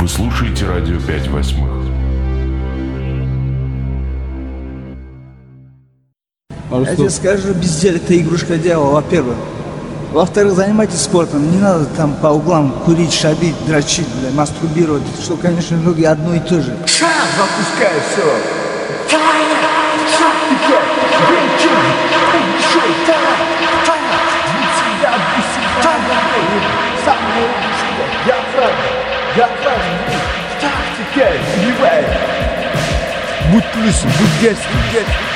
Вы слушаете радио 5 восьмых. Я тебе скажу, безделие это игрушка дьявола, во-первых. Во-вторых, занимайтесь спортом. Не надо там по углам курить, шабить, дрочить, бля, мастурбировать. Что, конечно, ноги одно и то же. Ша, запускай все. Boutlus, Boutlus, Boutlus.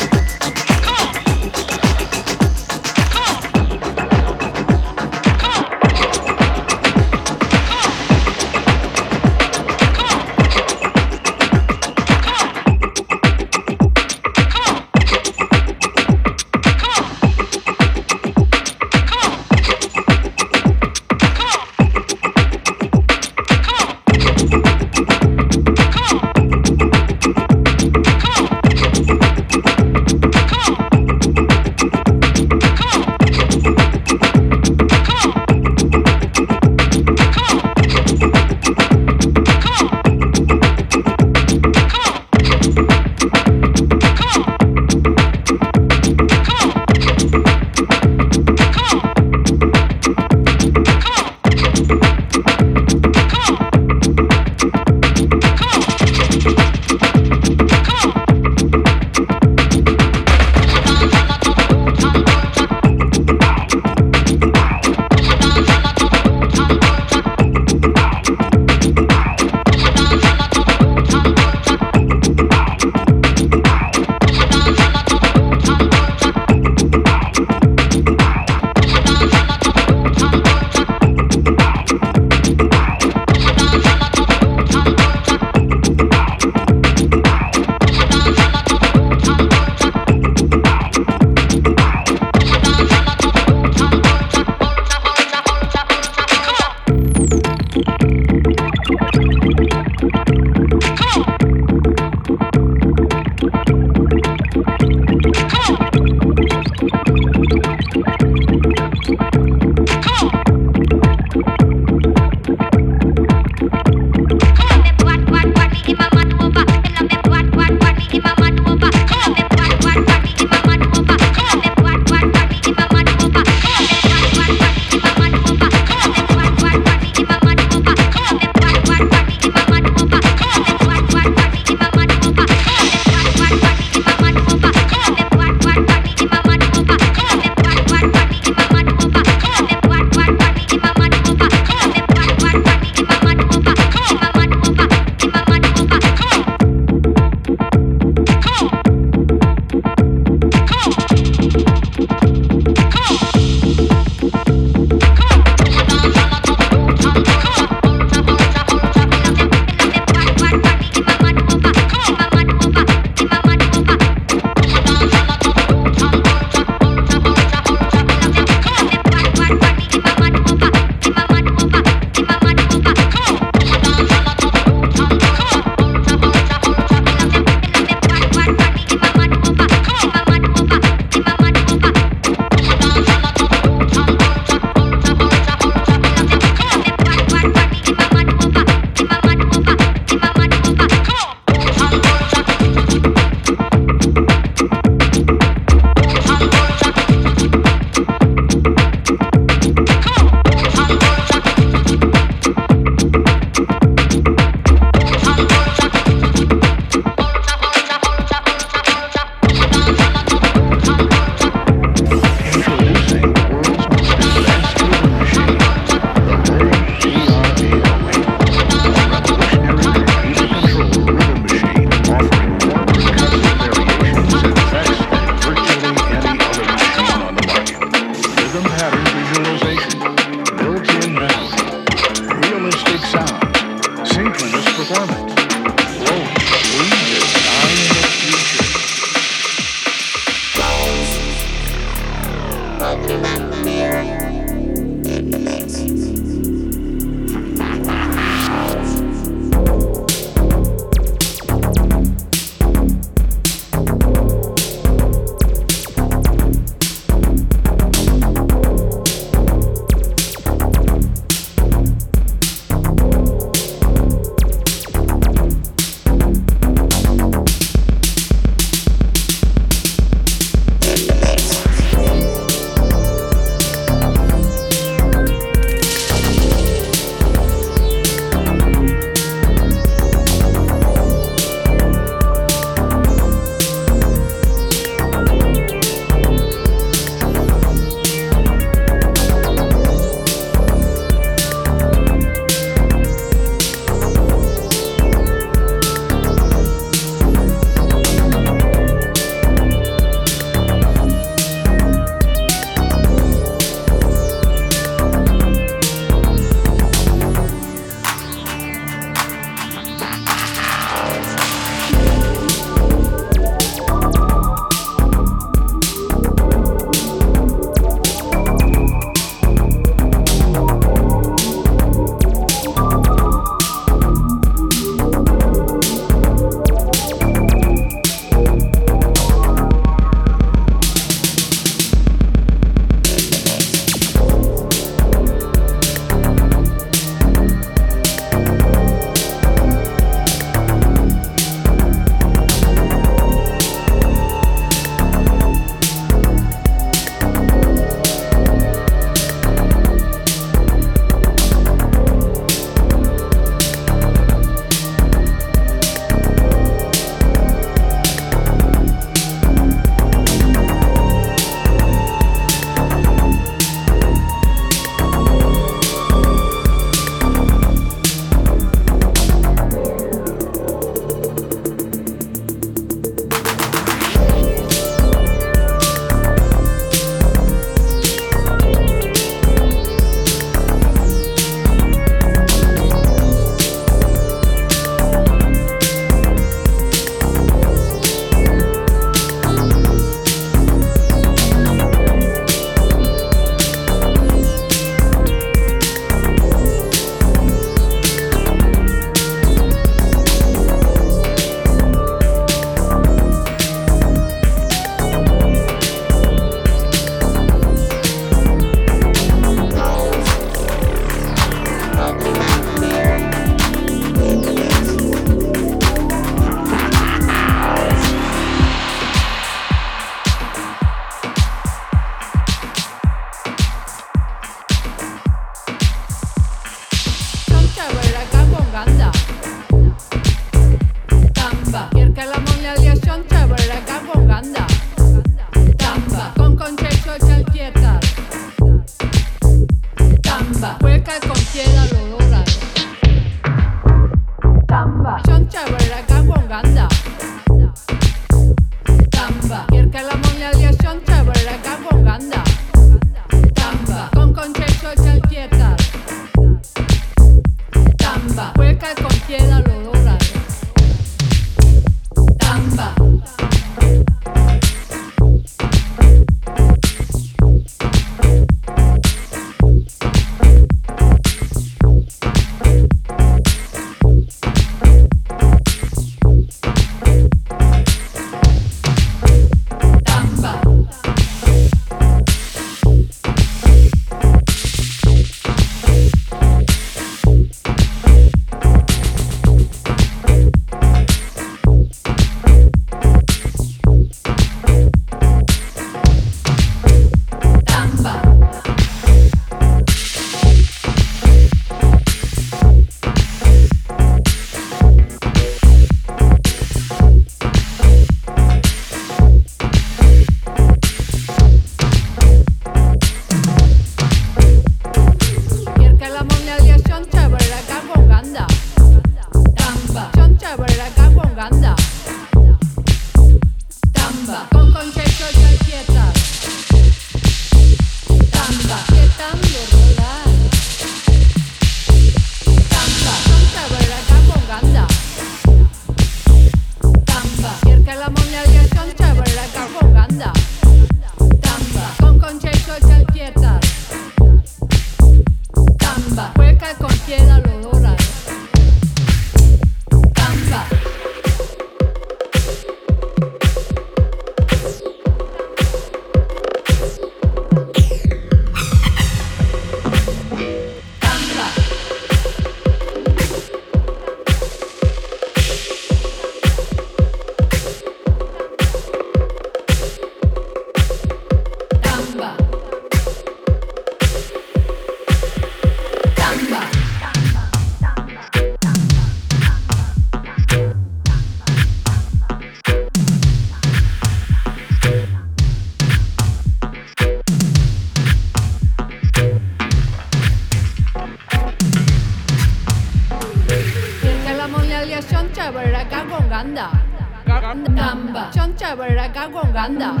간다.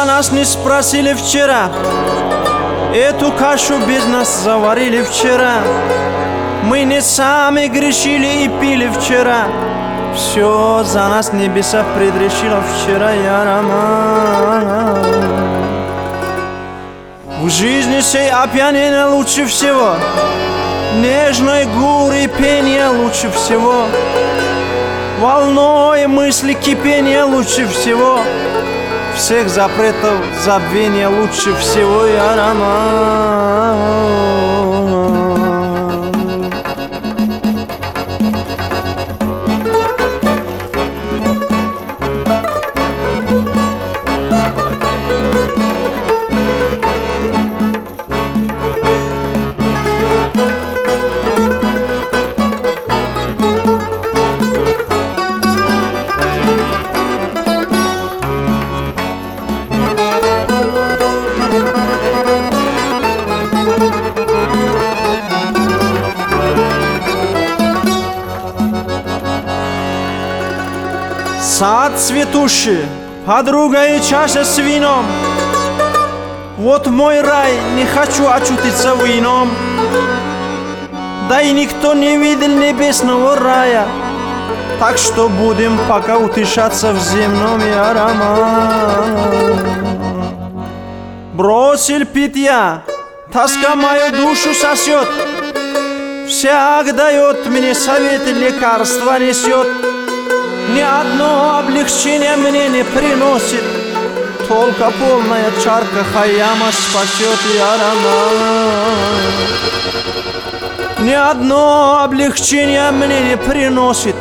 Ибо нас не спросили вчера. Эту кашу без нас заварили вчера. Мы не сами грешили и пили вчера. Все за нас небеса предрешило вчера я роман. В жизни сей опьянение лучше всего. Нежной гуры пение лучше всего. Волной мысли кипение лучше всего Всех запретов забвения лучше всего я роман Сад цветущий, подруга и чаша с вином. Вот мой рай, не хочу очутиться в ином. Да и никто не видел небесного рая. Так что будем пока утешаться в земном аромат Бросил пить я, тоска мою душу сосет. Всяк дает мне советы, лекарства несет ни одно облегчение мне не приносит. Только полная чарка Хаяма спасет я роман Ни одно облегчение мне не приносит.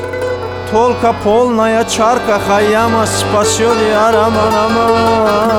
Только полная чарка Хаяма спасет я роман